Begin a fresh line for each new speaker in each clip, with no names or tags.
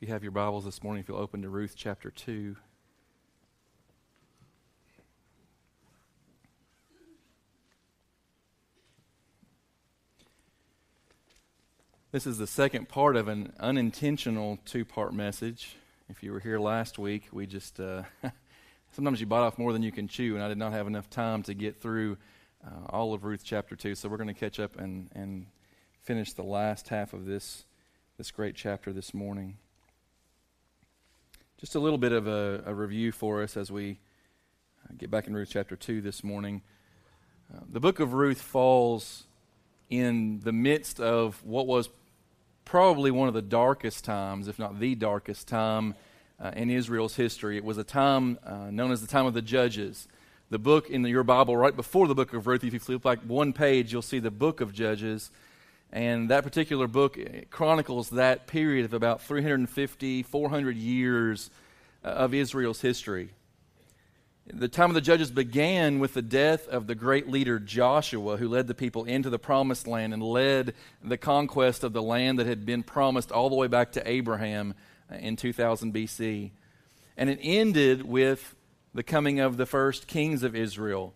If you have your Bibles this morning, if you'll open to Ruth chapter 2. This is the second part of an unintentional two part message. If you were here last week, we just, uh, sometimes you bite off more than you can chew, and I did not have enough time to get through uh, all of Ruth chapter 2. So we're going to catch up and, and finish the last half of this, this great chapter this morning. Just a little bit of a, a review for us as we uh, get back in Ruth chapter 2 this morning. Uh, the book of Ruth falls in the midst of what was probably one of the darkest times, if not the darkest time uh, in Israel's history. It was a time uh, known as the time of the Judges. The book in your Bible, right before the book of Ruth, if you flip like one page, you'll see the book of Judges. And that particular book chronicles that period of about 350, 400 years uh, of Israel's history. The time of the judges began with the death of the great leader Joshua, who led the people into the promised land and led the conquest of the land that had been promised all the way back to Abraham in 2000 BC. And it ended with the coming of the first kings of Israel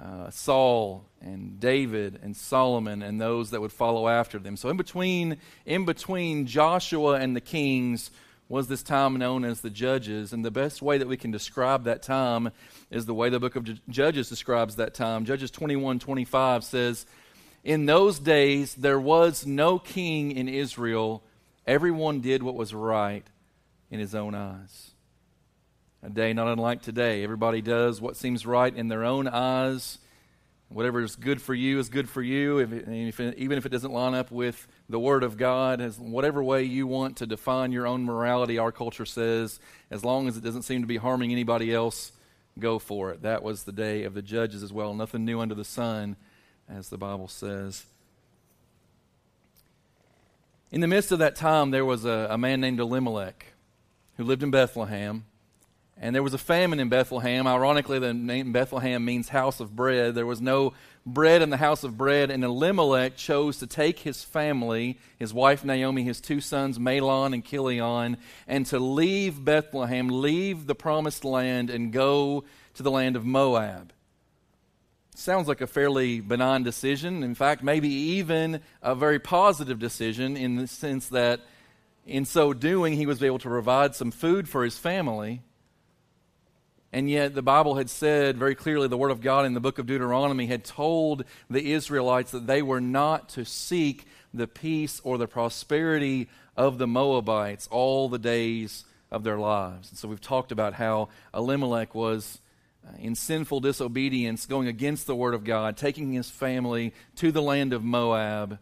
uh, Saul and David and Solomon and those that would follow after them. So in between, in between Joshua and the kings was this time known as the Judges. And the best way that we can describe that time is the way the book of Judges describes that time. Judges 21 25 says, In those days there was no king in Israel, everyone did what was right in his own eyes. A day not unlike today. Everybody does what seems right in their own eyes. Whatever is good for you is good for you, if it, if it, even if it doesn't line up with the Word of God. As whatever way you want to define your own morality, our culture says, as long as it doesn't seem to be harming anybody else, go for it. That was the day of the judges as well. Nothing new under the sun, as the Bible says. In the midst of that time, there was a, a man named Elimelech who lived in Bethlehem. And there was a famine in Bethlehem. Ironically, the name Bethlehem means house of bread. There was no bread in the house of bread, and Elimelech chose to take his family, his wife Naomi, his two sons Mahlon and Chilion, and to leave Bethlehem, leave the promised land, and go to the land of Moab. Sounds like a fairly benign decision. In fact, maybe even a very positive decision in the sense that in so doing, he was able to provide some food for his family and yet, the Bible had said very clearly, the Word of God in the book of Deuteronomy had told the Israelites that they were not to seek the peace or the prosperity of the Moabites all the days of their lives. And so, we've talked about how Elimelech was uh, in sinful disobedience, going against the Word of God, taking his family to the land of Moab.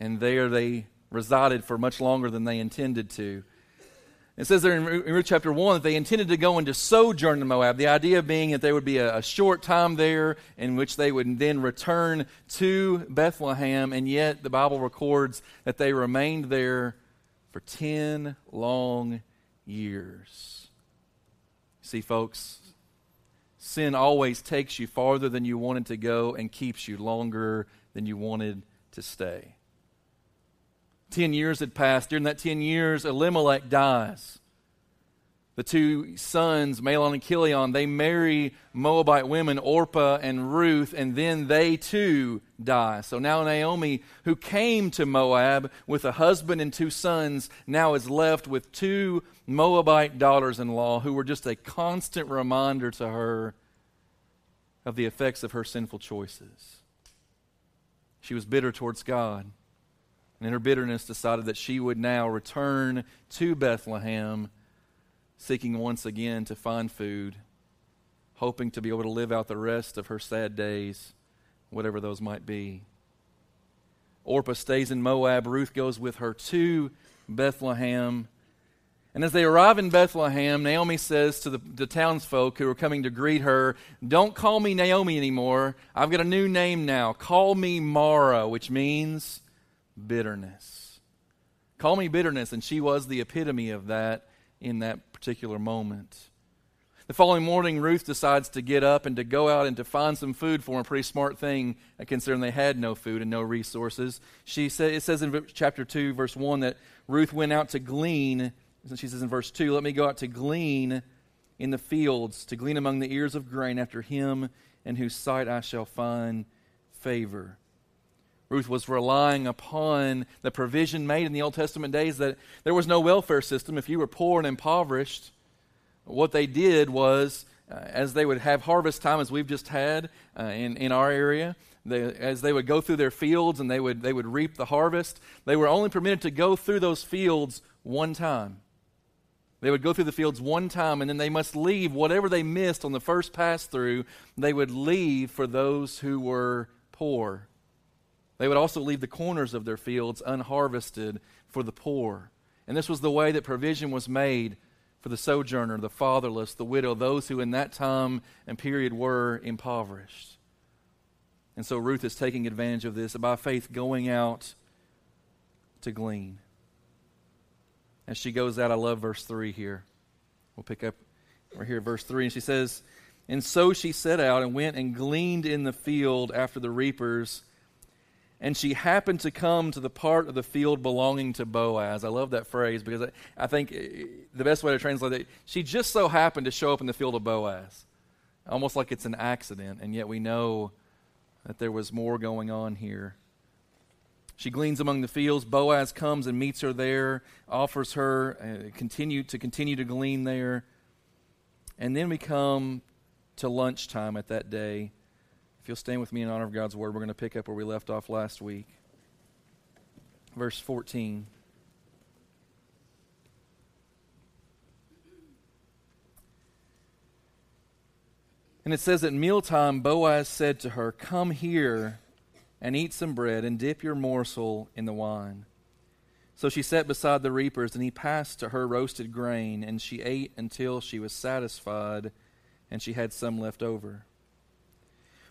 And there they resided for much longer than they intended to. It says there in Ruth chapter 1 that they intended to go into sojourn in Moab, the idea being that there would be a, a, short time there in which they would then return to Bethlehem, and yet the Bible records that they remained there for 10 long years. See, folks, sin always takes you farther than you wanted to go and keeps you longer than you wanted to stay. Ten years had passed. During that ten years, Elimelech dies. The two sons, Mahlon and Chilion, they marry Moabite women, Orpah and Ruth, and then they too die. So now Naomi, who came to Moab with a husband and two sons, now is left with two Moabite daughters in law who were just a constant reminder to her of the effects of her sinful choices. She was bitter towards God and in her bitterness decided that she would now return to Bethlehem, seeking once again to find food, hoping to be able to live out the rest of her sad days, whatever those might be. Orpah stays in Moab. Ruth goes with her to Bethlehem. And as they arrive in Bethlehem, Naomi says to the, the, townsfolk who are coming to greet her, Don't call me Naomi anymore. I've got a new name now. Call me Mara, which means bitterness. Call me bitterness, and she was the epitome of that in that particular moment. The following morning, Ruth decides to get up and to go out and to find some food for him. Pretty smart thing, uh, considering they had no food and no resources. She say, it says in chapter 2, verse 1, that Ruth went out to glean. She says in verse 2, Let me go out to glean in the fields, to glean among the ears of grain after him in whose sight I shall find favor. Ruth was relying upon the provision made in the Old Testament days that there was no welfare system. If you were poor and impoverished, what they did was, uh, as they would have harvest time, as we've just had uh, in, in our area, they, as they would go through their fields and they would, they would reap the harvest, they were only permitted to go through those fields one time. They would go through the fields one time and then they must leave whatever they missed on the first pass through, they would leave for those who were poor. They would also leave the corners of their fields unharvested for the poor. And this was the way that provision was made for the sojourner, the fatherless, the widow, those who in that time and period were impoverished. And so Ruth is taking advantage of this by faith going out to glean. As she goes out, I love verse 3 here. We'll pick up right here, verse 3. And she says, And so she set out and went and gleaned in the field after the reapers and she happened to come to the part of the field belonging to Boaz. I love that phrase because I think the best way to translate it, she just so happened to show up in the field of Boaz. Almost like it's an accident, and yet we know that there was more going on here. She gleans among the fields. Boaz comes and meets her there, offers her uh, continue to continue to glean there. And then we come to lunchtime at that day. If you'll stand with me in honor of God's word, we're going to pick up where we left off last week. Verse 14. And it says at mealtime, Boaz said to her, Come here and eat some bread and dip your morsel in the wine. So she sat beside the reapers, and he passed to her roasted grain, and she ate until she was satisfied, and she had some left over.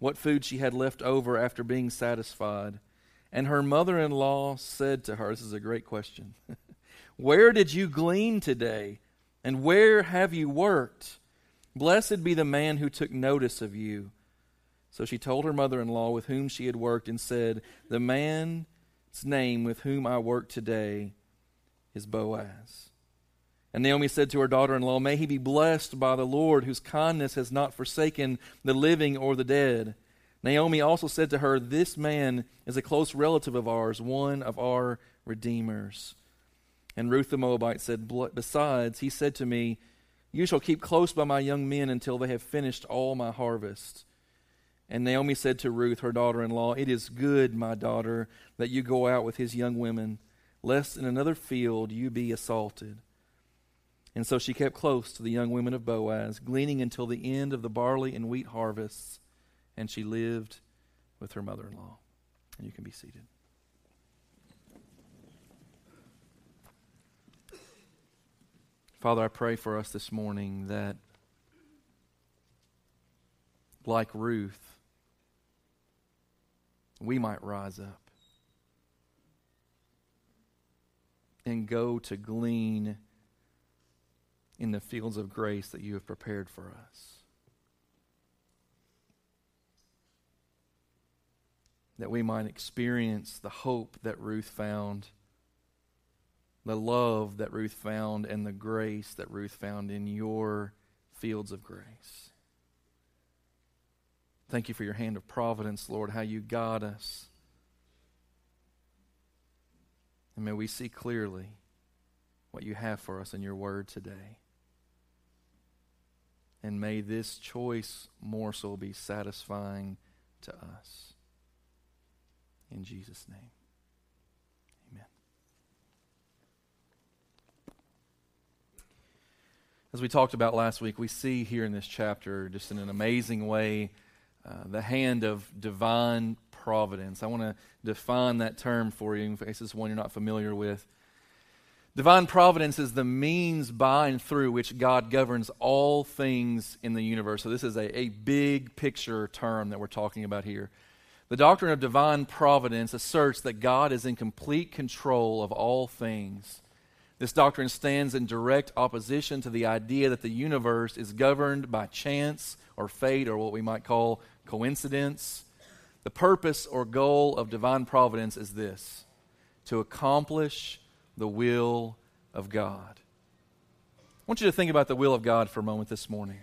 what food she had left over after being satisfied. And her mother in law said to her, This is a great question. where did you glean today? And where have you worked? Blessed be the man who took notice of you. So she told her mother in law with whom she had worked and said, The man's name with whom I work today is Boaz. And Naomi said to her daughter in law, May he be blessed by the Lord, whose kindness has not forsaken the living or the dead. Naomi also said to her, This man is a close relative of ours, one of our redeemers. And Ruth the Moabite said, Besides, he said to me, You shall keep close by my young men until they have finished all my harvest. And Naomi said to Ruth, her daughter in law, It is good, my daughter, that you go out with his young women, lest in another field you be assaulted. And so she kept close to the young women of Boaz, gleaning until the end of the barley and wheat harvests, and she lived with her mother in law. And you can be seated. Father, I pray for us this morning that, like Ruth, we might rise up and go to glean in the fields of grace that you have prepared for us. That we might experience the hope that Ruth found, the love that Ruth found, and the grace that Ruth found in your fields of grace. Thank you for your hand of providence, Lord, how you guide us. And may we see clearly what you have for us in your word today. And may this choice morsel be satisfying to us. In Jesus' name. Amen. As we talked about last week, we see here in this chapter, just in an amazing way, uh, the hand of divine providence. I want to define that term for you in case it's one you're not familiar with. Divine providence is the means by and through which God governs all things in the universe. So, this is a, a big picture term that we're talking about here. The doctrine of divine providence asserts that God is in complete control of all things. This doctrine stands in direct opposition to the idea that the universe is governed by chance or fate or what we might call coincidence. The purpose or goal of divine providence is this to accomplish the will of God. I want you to think about the will of God for a moment this morning.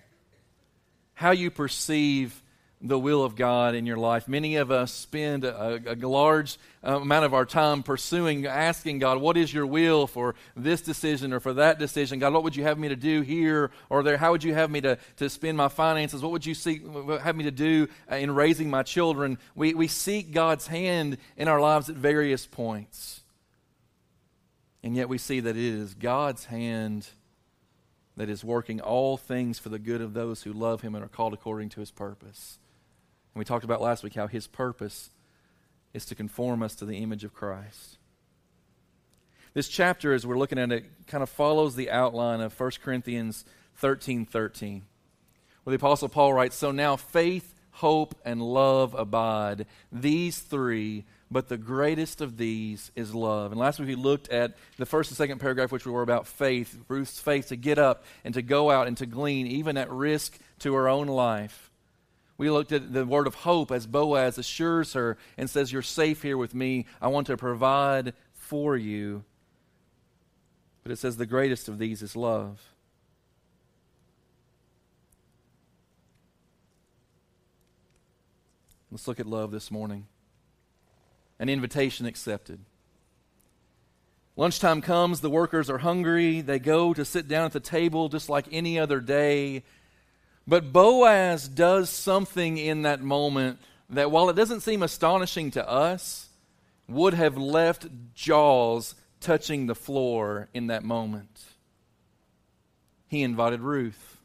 How you perceive the will of God in your life. Many of us spend a, a, large amount of our time pursuing, asking God, What is your will for this decision or for that decision? God, what would you have me to do here or there? How would you have me to, to spend my finances? What would you seek, have me to do uh, in raising my children? We, we seek God's hand in our lives at various points. And yet we see that it is God's hand that is working all things for the good of those who love Him and are called according to His purpose. And we talked about last week how his purpose is to conform us to the image of Christ. This chapter, as we're looking at it, kind of follows the outline of 1 Corinthians 13 13, where the Apostle Paul writes, So now faith, hope, and love abide, these three, but the greatest of these is love. And last week we looked at the first and second paragraph, which were about faith, Ruth's faith to get up and to go out and to glean, even at risk to her own life. We looked at the word of hope as Boaz assures her and says, You're safe here with me. I want to provide for you. But it says the greatest of these is love. Let's look at love this morning. An invitation accepted. Lunchtime comes, the workers are hungry. They go to sit down at the table just like any other day. But Boaz does something in that moment that, while it doesn't seem astonishing to us, would have left jaws touching the floor in that moment. He invited Ruth,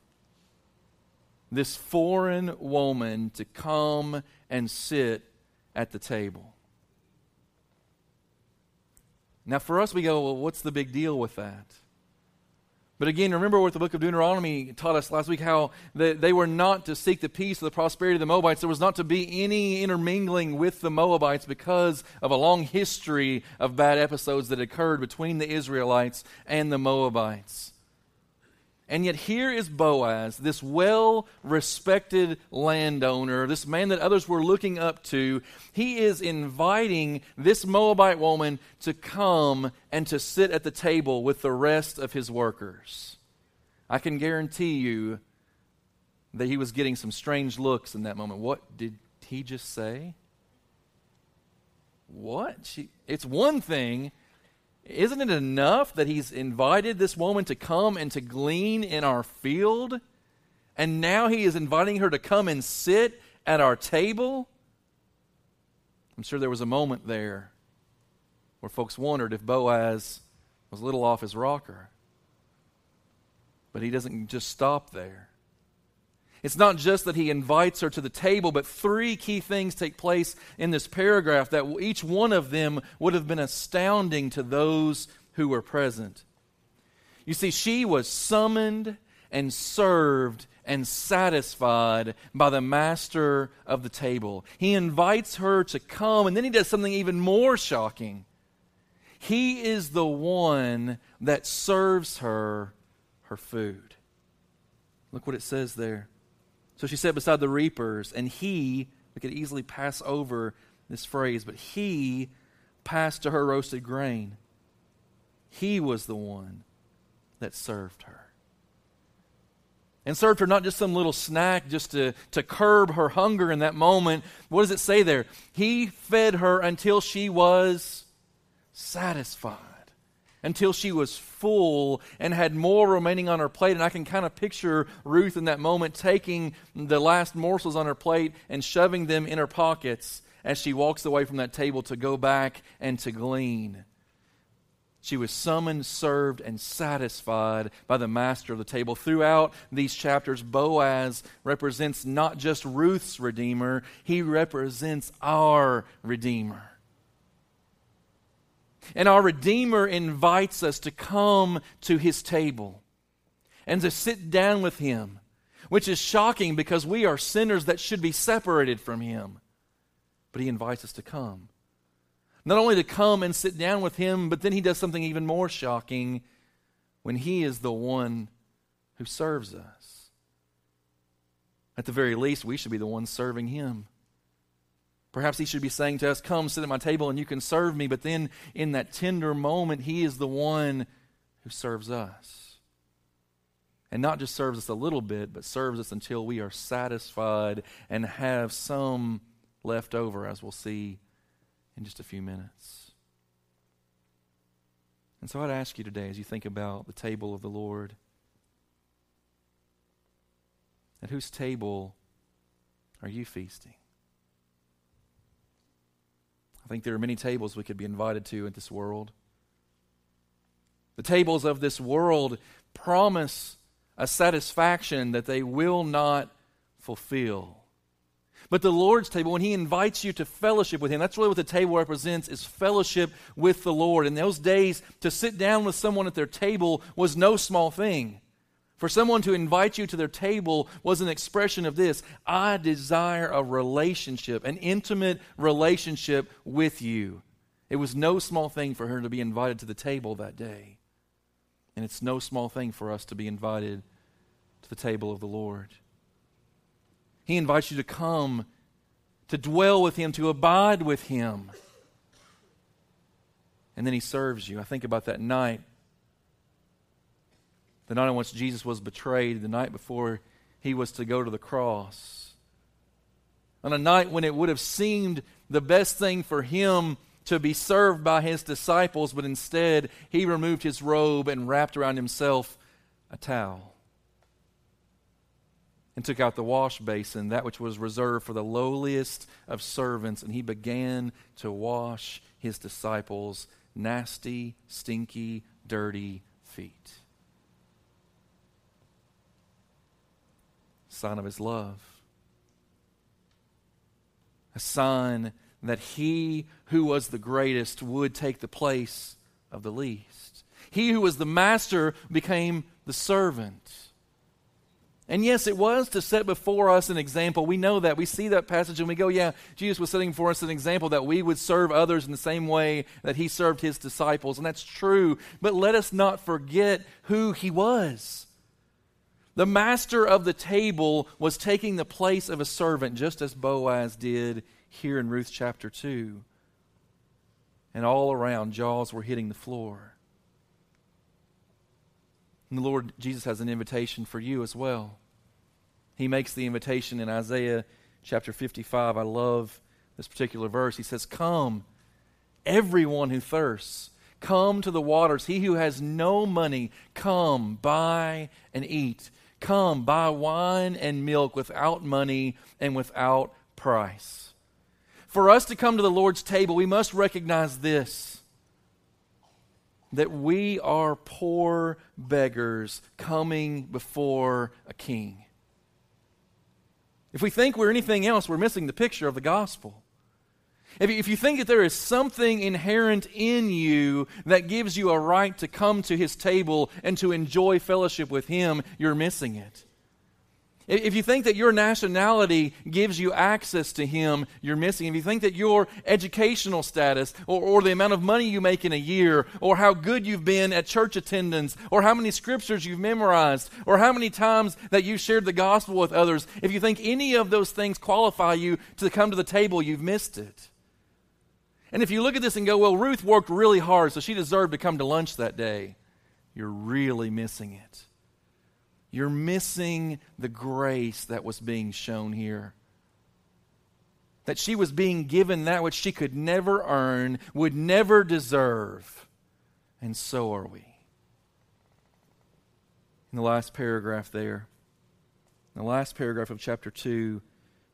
this foreign woman, to come and sit at the table. Now, for us, we go, well, what's the big deal with that? But again, remember what the book of Deuteronomy taught us last week how they, they were not to seek the peace or the prosperity of the Moabites. There was not to be any intermingling with the Moabites because of a long history of bad episodes that occurred between the Israelites and the Moabites. And yet, here is Boaz, this well respected landowner, this man that others were looking up to. He is inviting this Moabite woman to come and to sit at the table with the rest of his workers. I can guarantee you that he was getting some strange looks in that moment. What did he just say? What? She, it's one thing isn't it enough that he's invited this woman to come and to glean in our field? And now he is inviting her to come and sit at our table? I'm sure there was a moment there where folks wondered if Boaz was a little off his rocker. But he doesn't just stop there. It's not just that he invites her to the table, but three key things take place in this paragraph that each one of them would have been astounding to those who were present. You see, she was summoned and served and satisfied by the master of the table. He invites her to come, and then he does something even more shocking. He is the one that serves her her food. Look what it says there. So she sat beside the reapers, and he, we could easily pass over this phrase, but he passed to her roasted grain. He was the one that served her. And served her not just some little snack just to, to curb her hunger in that moment. What does it say there? He fed her until she was satisfied until she was full and had more remaining on her plate. And I can kind of picture Ruth in that moment taking the last morsels on her plate and shoving them in her pockets as she walks away from that table to go back and to glean. She was summoned, served, and satisfied by the master of the table. Throughout these chapters, Boaz represents not just Ruth's Redeemer, he represents our Redeemer. And our Redeemer invites us to come to his table and to sit down with him, which is shocking because we are sinners that should be separated from him. But he invites us to come. Not only to come and sit down with him, but then he does something even more shocking when he is the one who serves us. At the very least, we should be the ones serving him. Perhaps he should be saying to us, Come, sit at my table and you can serve me. But then in that tender moment, he is the one who serves us. And not just serves us a little bit, but serves us until we are satisfied and have some left over, as we'll see in just a few minutes. And so I'd ask you today, as you think about the table of the Lord, at whose table are you feasting? I think there are many tables we could be invited to in this world. The tables of this world promise a satisfaction that they will not fulfill. But the Lord's table, when He invites you to fellowship with Him, that's really what the table represents, is fellowship with the Lord. In those days, to sit down with someone at their table was no small thing. For someone to invite you to their table was an expression of this I desire a relationship, an intimate relationship with you. It was no small thing for her to be invited to the table that day. And it's no small thing for us to be invited to the table of the Lord. He invites you to come, to dwell with Him, to abide with Him. And then He serves you. I think about that night. The night on which Jesus was betrayed, the night before He was to go to the cross. On a night when it would have seemed the best thing for Him to be served by His disciples, but instead He removed His robe and wrapped around Himself a towel and took out the wash basin, that which was reserved for the lowliest of servants, and he began to wash his disciples' nasty, stinky, dirty feet. Sign of his love. A sign that he who was the greatest would take the place of the least. He who was the master became the servant. And yes, it was to set before us an example. We know that. We see that passage and we go, yeah, Jesus was setting for us an example that we would serve others in the same way that he served his disciples. And that's true. But let us not forget who he was. The master of the table was taking the place of a servant, just as Boaz did here in Ruth chapter 2. And all around, jaws were hitting the floor. And the Lord Jesus has an invitation for you as well. He makes the invitation in Isaiah chapter 55. I love this particular verse. He says, Come, everyone who thirsts, come to the waters. He who has no money, come, buy and eat. Come, buy wine and milk without money and without price. For us to come to the Lord's table, we must recognize this that we are poor beggars coming before a king. If we think we're anything else, we're missing the picture of the gospel. If you, if you think that there is something inherent in you that gives you a right to come to his table and to enjoy fellowship with him, you're missing it. If you think that your nationality gives you access to Him, you're missing. If you think that your educational status or, or, the amount of money you make in a year or how good you've been at church attendance or how many scriptures you've memorized or how many times that you shared the gospel with others, if you think any of those things qualify you to come to the table, you've missed it. And if you look at this and go, well, Ruth worked really hard, so she deserved to come to lunch that day, you're really missing it. You're missing the grace that was being shown here. That she was being given that which she could never earn, would never deserve. And so are we. In the last paragraph there, in the last paragraph of chapter 2,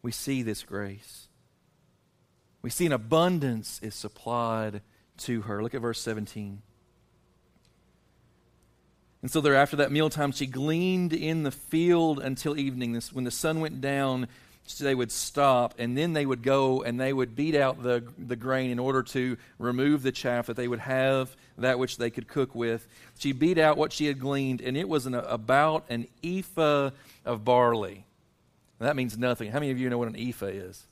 we see this grace. We see an abundance is supplied to her. Look at verse 17. And so there, after that mealtime, she gleaned in the field until evening. This, when the sun went down, they would stop, and then they would go and they would beat out the, the grain in order to remove the chaff, that they would have that which they could cook with. She beat out what she had gleaned, and it was an, about an ephah of barley. that means nothing. How many of you know what an ephah is?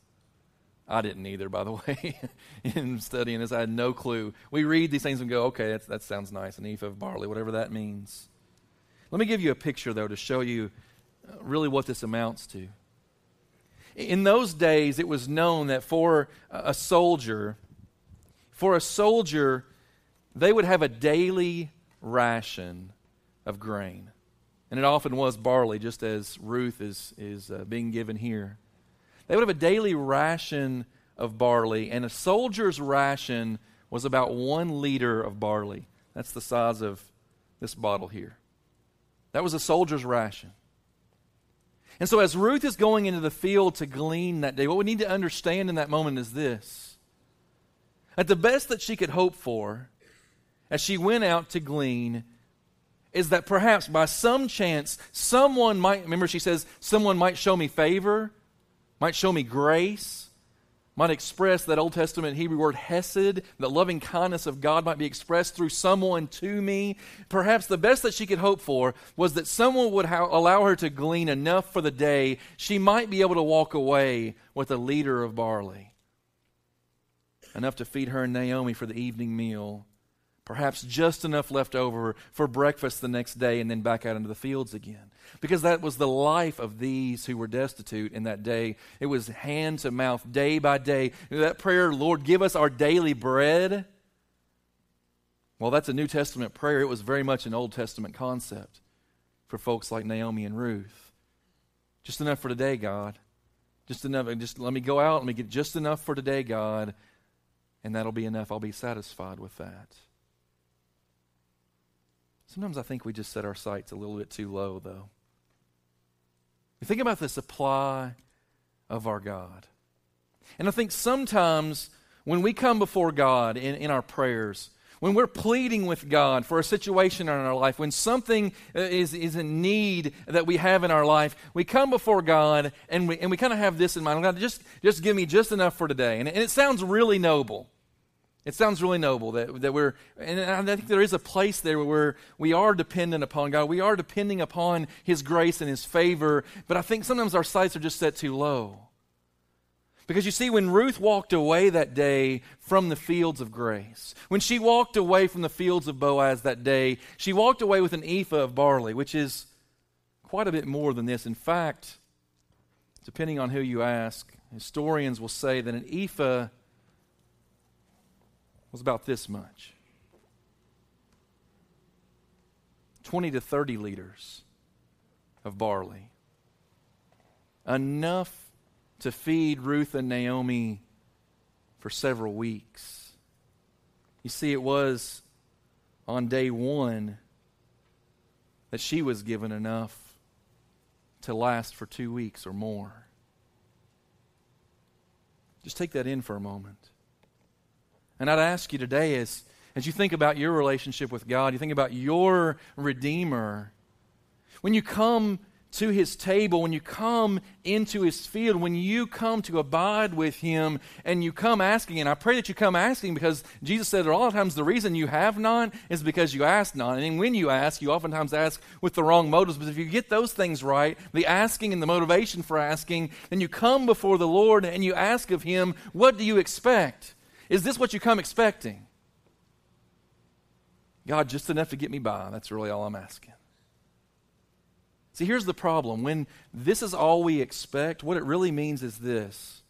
I didn't either, by the way, in studying this. I had no clue. We read these things and go, okay, that sounds nice, an ephah of barley, whatever that means. Let me give you a picture, though, to show you uh, really what this amounts to. In those days, it was known that for a soldier, for a soldier, they would have a daily ration of grain. And it often was barley, just as Ruth is, is uh, being given here. They would have a daily ration of barley, and a soldier's ration was about one liter of barley. That's the size of this bottle here. That was a soldier's ration. And so, as Ruth is going into the field to glean that day, what we need to understand in that moment is this that the best that she could hope for as she went out to glean is that perhaps by some chance someone might, remember, she says, someone might show me favor, might show me grace might express that Old Testament Hebrew word hesed, the loving kindness of God might be expressed through someone to me. Perhaps the best that she could hope for was that someone would ha- allow her to glean enough for the day she might be able to walk away with a liter of barley, enough to feed her and Naomi for the evening meal. Perhaps just enough left over for breakfast the next day and then back out into the fields again. Because that was the life of these who were destitute in that day. It was hand to mouth, day by day. that prayer, Lord, give us our daily bread. Well, that's a New Testament prayer. It was very much an Old Testament concept for folks like Naomi and Ruth. Just enough for today, God. Just enough. Just let me go out. Let me get just enough for today, God. And that'll be enough. I'll be satisfied with that. Sometimes I think we just set our sights a little bit too low, though. Think about the supply of our God. And I think sometimes when we come before God in, in our prayers, when we're pleading with God for a situation in our life, when something is, is in need that we have in our life, we come before God and we, and we kind of have this in mind God, just, just give me just enough for today. And, and it sounds really noble. It sounds really noble that, that we're, and I think there is a place there where we are dependent upon God. We are depending upon His grace and His favor, but I think sometimes our sights are just set too low. Because you see, when Ruth walked away that day from the fields of grace, when she walked away from the fields of Boaz that day, she walked away with an ephah of barley, which is quite a bit more than this. In fact, depending on who you ask, historians will say that an ephah was about this much 20 to 30 liters of barley. Enough to feed Ruth and Naomi for several weeks. You see, it was on day one that she was given enough to last for two weeks or more. Just take that in for a moment. And I'd ask you today as, as you think about your relationship with God, you think about your Redeemer, when you come to his table, when you come into his field, when you come to abide with him and you come asking, and I pray that you come asking because Jesus said that a lot of times the reason you have not is because you ask not. And when you ask, you oftentimes ask with the wrong motives. But if you get those things right, the asking and the motivation for asking, then you come before the Lord and you ask of him, What do you expect? Is this what you come expecting? God, just enough to get me by. That's really all I'm asking. See, here's the problem. When this is all we expect, what it really means is this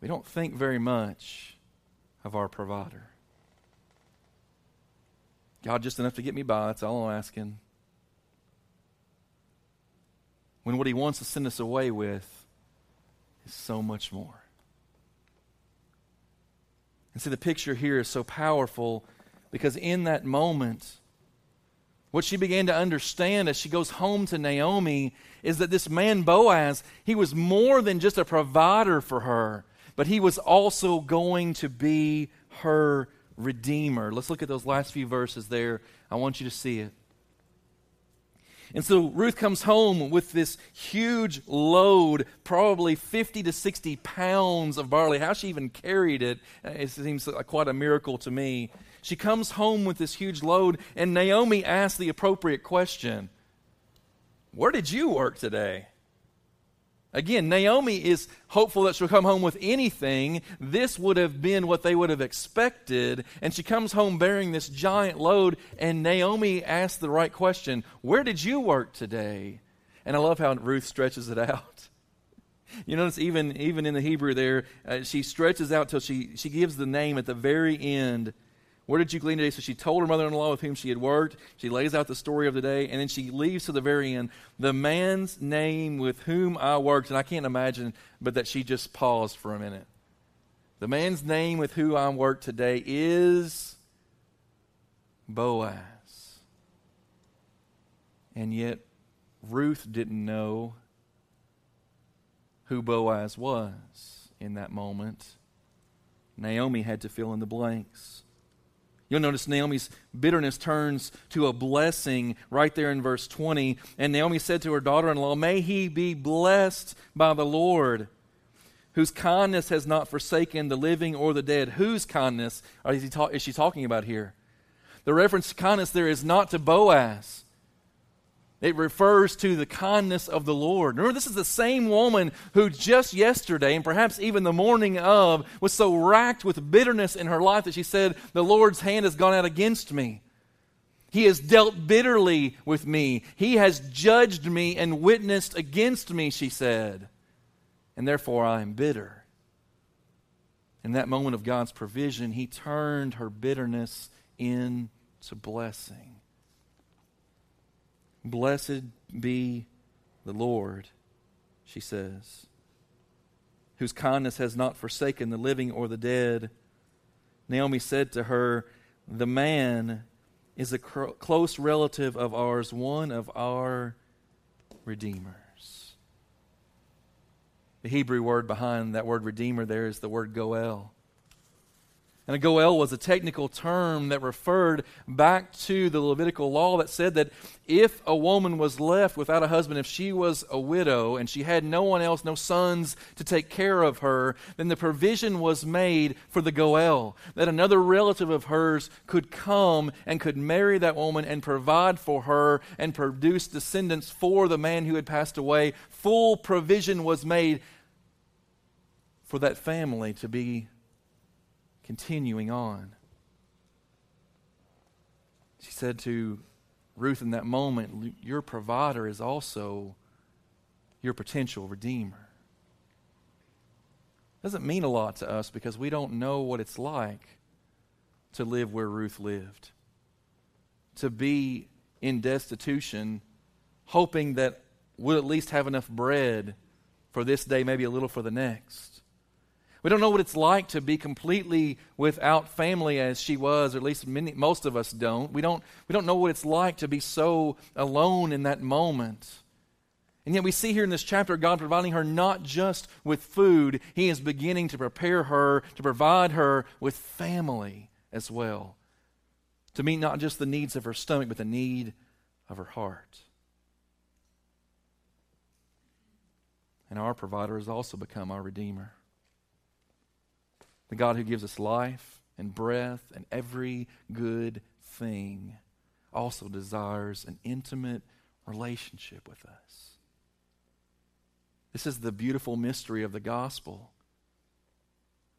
we don't think very much of our provider. God, just enough to get me by. That's all I'm asking. When what He wants to send us away with is so much more. And see, the picture here is so powerful because in that moment, what she began to understand as she goes home to Naomi is that this man Boaz, he was more than just a provider for her, but he was also going to be her Redeemer. Let's look at those last few verses there. I want you to see it. And so Ruth comes home with this huge load, probably 50 to 60 pounds of barley. How she even carried it, uh, it seems like quite a miracle to me. She comes home with this huge load, and Naomi asks the appropriate question Where did you work today? Again, Naomi is hopeful that she'll come home with anything. This would have been what they would have expected. And she comes home bearing this giant load. And Naomi asks the right question Where did you work today? And I love how Ruth stretches it out. You notice even, even in the Hebrew there, uh, she stretches out till she, she gives the name at the very end where did you glean today? So she told her mother in law with whom she had worked. She lays out the story of the day, and then she leaves to the very end. The man's name with whom I worked, and I can't imagine, but that she just paused for a minute. The man's name with whom I worked today is Boaz. And yet, Ruth didn't know who Boaz was in that moment. Naomi had to fill in the blanks. You'll notice Naomi's bitterness turns to a blessing right there in verse 20. And Naomi said to her daughter in law, May he be blessed by the Lord, whose kindness has not forsaken the living or the dead. Whose kindness is, ta- is she talking about here? The reference to kindness there is not to Boaz. It refers to the kindness of the Lord. Remember, this is the same woman who just yesterday, and perhaps even the morning of, was so racked with bitterness in her life that she said, The Lord's hand has gone out against me. He has dealt bitterly with me. He has judged me and witnessed against me, she said. And therefore I am bitter. In that moment of God's provision, He turned her bitterness into blessing. Blessed be the Lord, she says, whose kindness has not forsaken the living or the dead. Naomi said to her, The man is a cr- close relative of ours, one of our redeemers. The Hebrew word behind that word redeemer there is the word goel. And a goel was a technical term that referred back to the Levitical law that said that if a woman was left without a husband, if she was a widow and she had no one else, no sons to take care of her, then the provision was made for the goel, that another relative of hers could come and could marry that woman and provide for her and produce descendants for the man who had passed away. Full provision was made for that family to be continuing on. She said to Ruth in that moment, Your provider is also your potential redeemer. Doesn't mean a lot to us because we don't know what it's like to live where Ruth lived. To be in destitution, hoping that we'll at least have enough bread for this day, maybe a little for the next. We don't know what it's like to be completely without family as she was, or at least many, most of us don't. We, don't. we don't know what it's like to be so alone in that moment. And yet we see here in this chapter God providing her not just with food, He is beginning to prepare her, to provide her with family as well. To meet not just the needs of her stomach, but the need of her heart. And our provider has also become our Redeemer the God who gives us life and breath and every good thing, also desires an intimate relationship with us. This is the beautiful mystery of the gospel.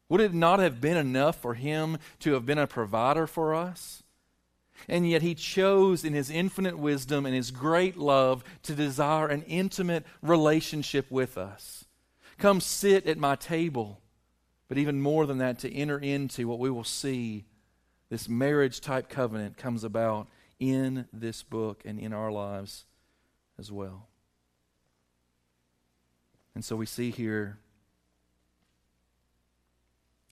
Would it not have been enough for him to have been a provider for us? And yet he chose in his infinite wisdom and his great love to desire an intimate relationship with us. Come sit at my table but even more than that, to enter into what we will see this marriage type covenant comes about in this book and in our lives as well. And so we see here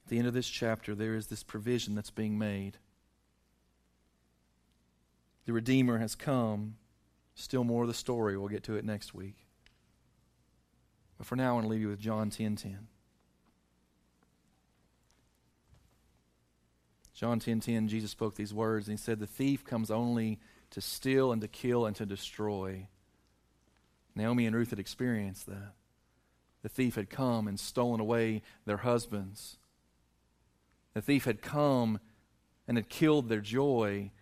at the end of this chapter, there is this provision that's being made. The Redeemer has come. Still more of the story. We'll get to it next week. But for now, I want to leave you with John 10 10. John 10:10 10, 10, Jesus spoke these words and he said the thief comes only to steal and to kill and to destroy. Naomi and Ruth had experienced that. The thief had come and stolen away their husbands. The thief had come and had killed their joy.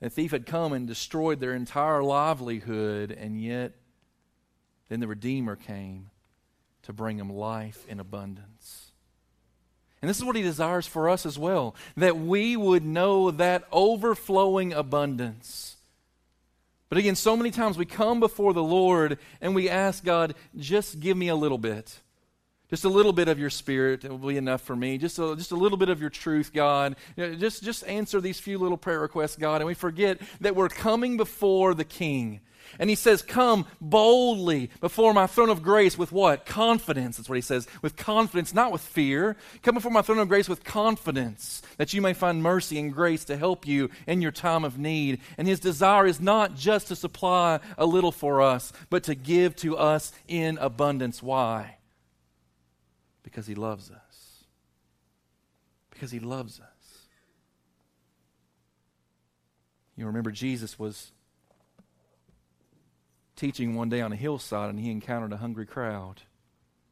The thief had come and destroyed their entire livelihood, and yet then the Redeemer came to bring them life in abundance. And this is what he desires for us as well that we would know that overflowing abundance. But again, so many times we come before the Lord and we ask God, just give me a little bit. Just a little bit of your spirit it will be enough for me. Just a, just a little bit of your truth, God. You know, just, just answer these few little prayer requests, God. And we forget that we're coming before the King. And he says, Come boldly before my throne of grace with what? Confidence. That's what he says. With confidence, not with fear. Come before my throne of grace with confidence that you may find mercy and grace to help you in your time of need. And his desire is not just to supply a little for us, but to give to us in abundance. Why? Because he loves us. Because he loves us. You remember Jesus was teaching one day on a hillside and he encountered a hungry crowd.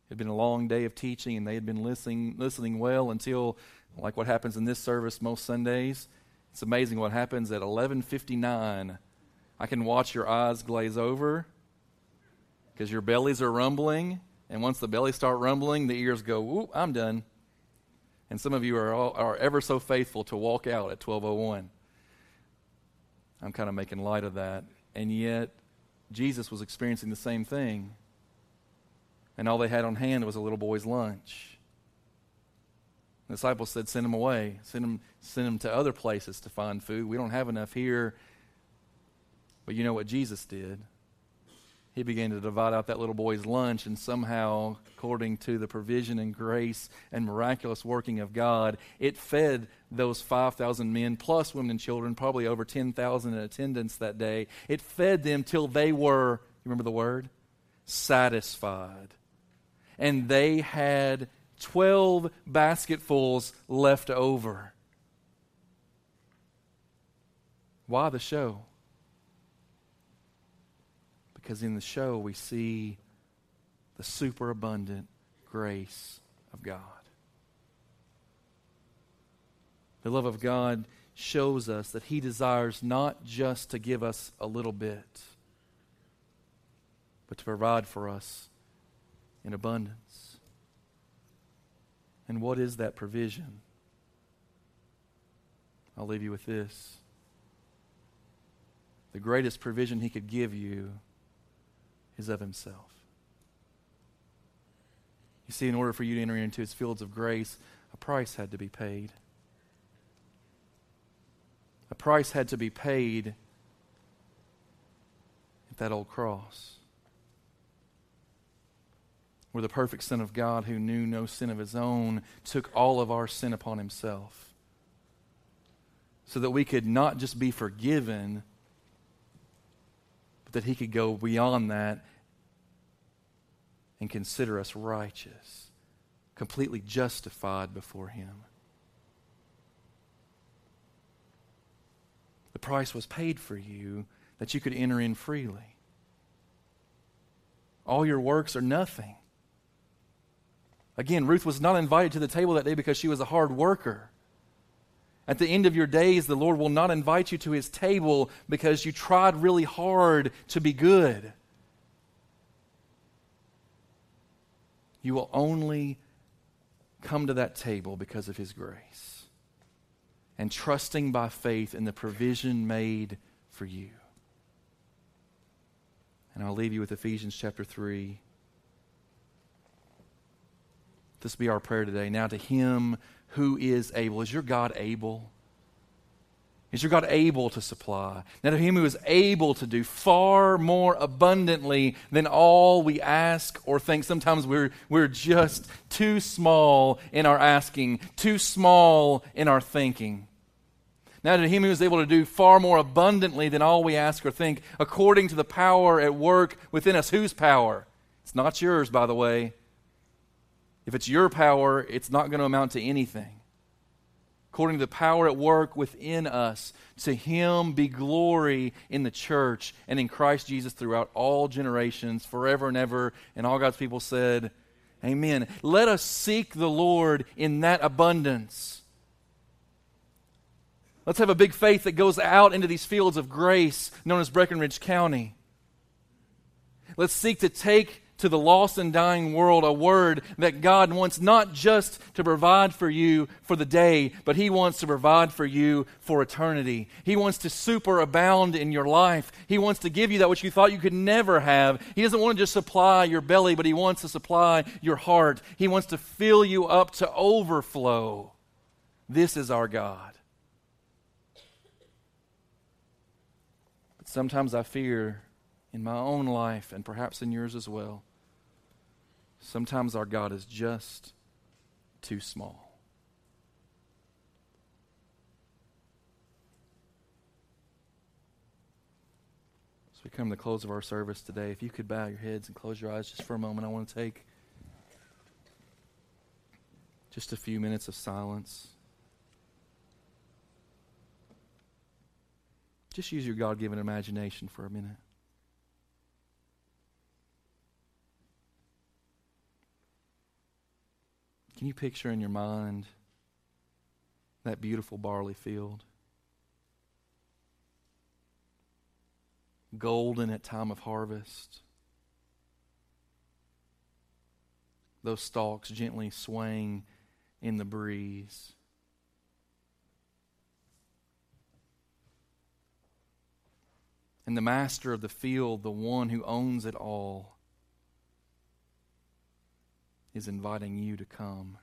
It had been a long day of teaching and they had been listening, listening well until, like what happens in this service most Sundays, it's amazing what happens at 11:59. I can watch your eyes glaze over because your bellies are rumbling, and once the bellies start rumbling, the ears go, "Whoop, I'm done." And some of you are all, are ever so faithful to walk out at 12:01. I'm kind of making light of that, and yet Jesus was experiencing the same thing. And all they had on hand was a little boy's lunch. The disciples said, Send him away. Send him, send him to other places to find food. We don't have enough here. But you know what Jesus did? He began to divide out that little boy's lunch, and somehow, according to the provision and grace and miraculous working of God, it fed those 5,000 men, plus women and children, probably over 10,000 in attendance that day. It fed them till they were, you remember the word? Satisfied. And they had 12 basketfuls left over. Why the show? Because in the show we see the superabundant grace of God. The love of God shows us that He desires not just to give us a little bit, but to provide for us in abundance. And what is that provision? I'll leave you with this. The greatest provision He could give you is of himself. You see, in order for you to enter into his fields of grace, a price had to be paid. A price had to be paid at that old cross. Where the perfect Son of God, who knew no sin of his own, took all of our sin upon himself. So that we could not just be forgiven but that he could go beyond that and consider us righteous, completely justified before him. The price was paid for you that you could enter in freely. All your works are nothing. Again, Ruth was not invited to the table that day because she was a hard worker. At the end of your days, the Lord will not invite you to his table because you tried really hard to be good. You will only come to that table because of his grace and trusting by faith in the provision made for you. And I'll leave you with Ephesians chapter 3. This be our prayer today. Now, to him who is able. Is your God able? Is your God able to supply? Now, to him who is able to do far more abundantly than all we ask or think. Sometimes we're, we're just too small in our asking, too small in our thinking. Now, to him who is able to do far more abundantly than all we ask or think, according to the power at work within us. Whose power? It's not yours, by the way. If it's your power, it's not going to amount to anything according to the power at work within us. To him be glory in the church and in Christ Jesus throughout all generations, forever and ever. And all God's people said, Amen. Let us seek the Lord in that abundance. Let's have a big faith that goes out into these fields of grace known as Breckinridge County. Let's seek to take to the lost and dying world a word that God wants not just to provide for you for the day, but He wants to provide for you for eternity. He wants to superabound in your life. He wants to give you that which you thought you could never have. He doesn't want to just supply your belly, but He wants to supply your heart. He wants to fill you up to overflow. This is our God. But sometimes I fear in my own life and perhaps in yours as well Sometimes our God is just too small. As we come to the close of our service today, if you could bow your heads and close your eyes just for a moment, I want to take just a few minutes of silence. Just use your God given imagination for a minute. Can you picture in your mind that beautiful barley field? Golden at time of harvest. Those stalks gently swaying in the breeze. And the master of the field, the one who owns it all, is inviting you to come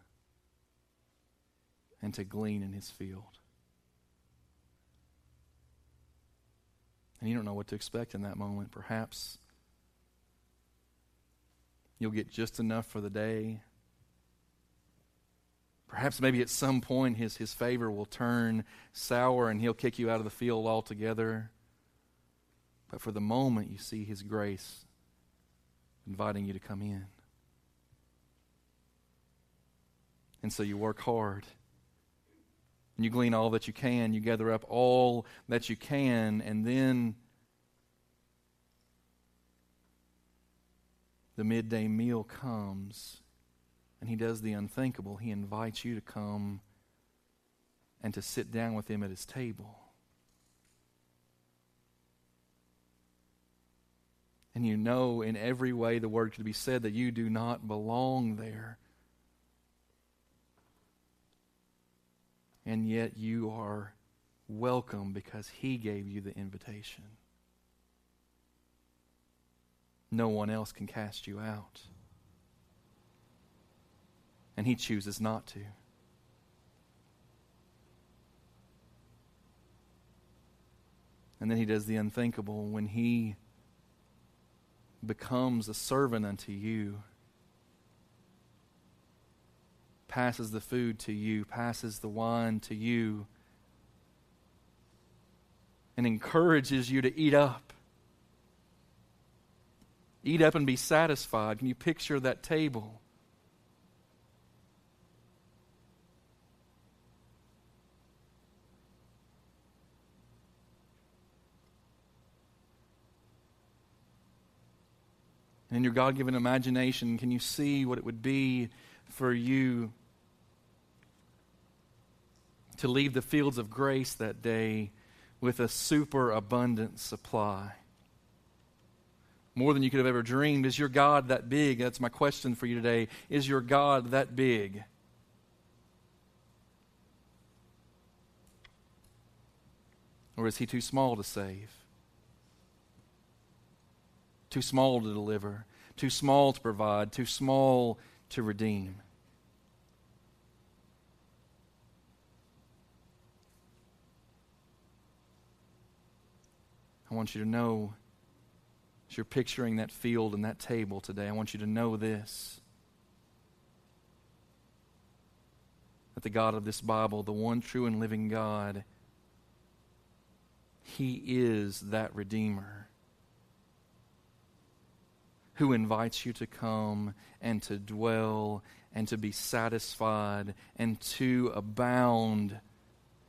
and to glean in his field. And you don't know what to expect in that moment. Perhaps you'll get just enough for the day. Perhaps maybe at some point his, his favor will turn sour and he'll kick you out of the field altogether. But for the moment, you see his grace inviting you to come in. And so you work hard. And you glean all that you can. You gather up all that you can. And then the midday meal comes. And he does the unthinkable. He invites you to come and to sit down with him at his table. And you know in every way the word could be said that you do not belong there. And yet you are welcome because He gave you the invitation. No one else can cast you out. And He chooses not to. And then He does the unthinkable when He becomes a servant unto you passes the food to you, passes the wine to you, and encourages you to eat up. Eat up and be satisfied. Can you picture that table? In your God given imagination, can you see what it would be for you to leave the fields of grace that day with a superabundant supply. More than you could have ever dreamed. Is your God that big? That's my question for you today. Is your God that big? Or is he too small to save? Too small to deliver? Too small to provide? Too small to redeem? I want you to know, as you're picturing that field and that table today, I want you to know this. That the God of this Bible, the one true and living God, He is that Redeemer who invites you to come and to dwell and to be satisfied and to abound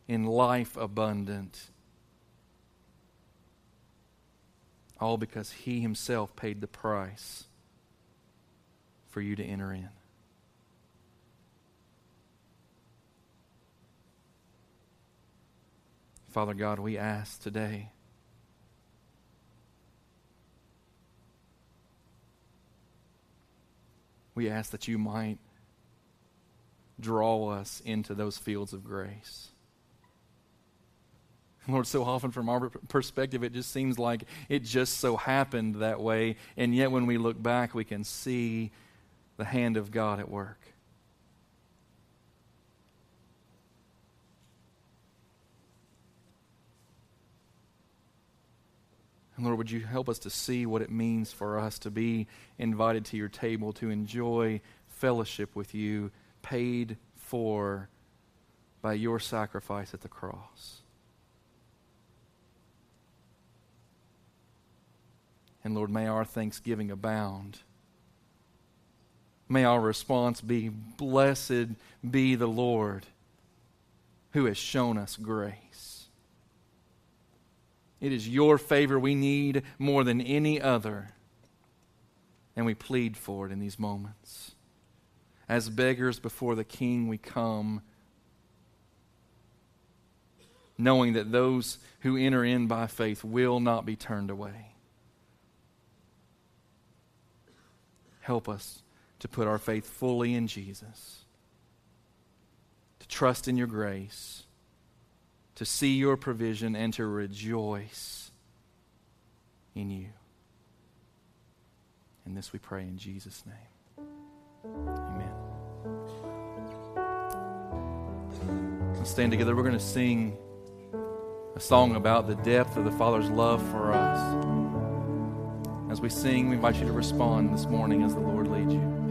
in life abundant. All because He Himself paid the price for you to enter in. Father God, we ask today. We ask that you might draw us into those fields of grace. Lord, so often from our perspective, it just seems like it just so happened that way. And yet, when we look back, we can see the hand of God at work. And Lord, would you help us to see what it means for us to be invited to your table, to enjoy fellowship with you, paid for by your sacrifice at the cross? And Lord, may our thanksgiving abound. May our response be Blessed be the Lord who has shown us grace. It is your favor we need more than any other, and we plead for it in these moments. As beggars before the King, we come knowing that those who enter in by faith will not be turned away. Help us to put our faith fully in Jesus, to trust in your grace, to see your provision, and to rejoice in you. And this we pray in Jesus' name. Amen. Let's stand together. We're going to sing a song about the depth of the Father's love for us. As we sing, we invite you to respond this morning as the Lord leads you.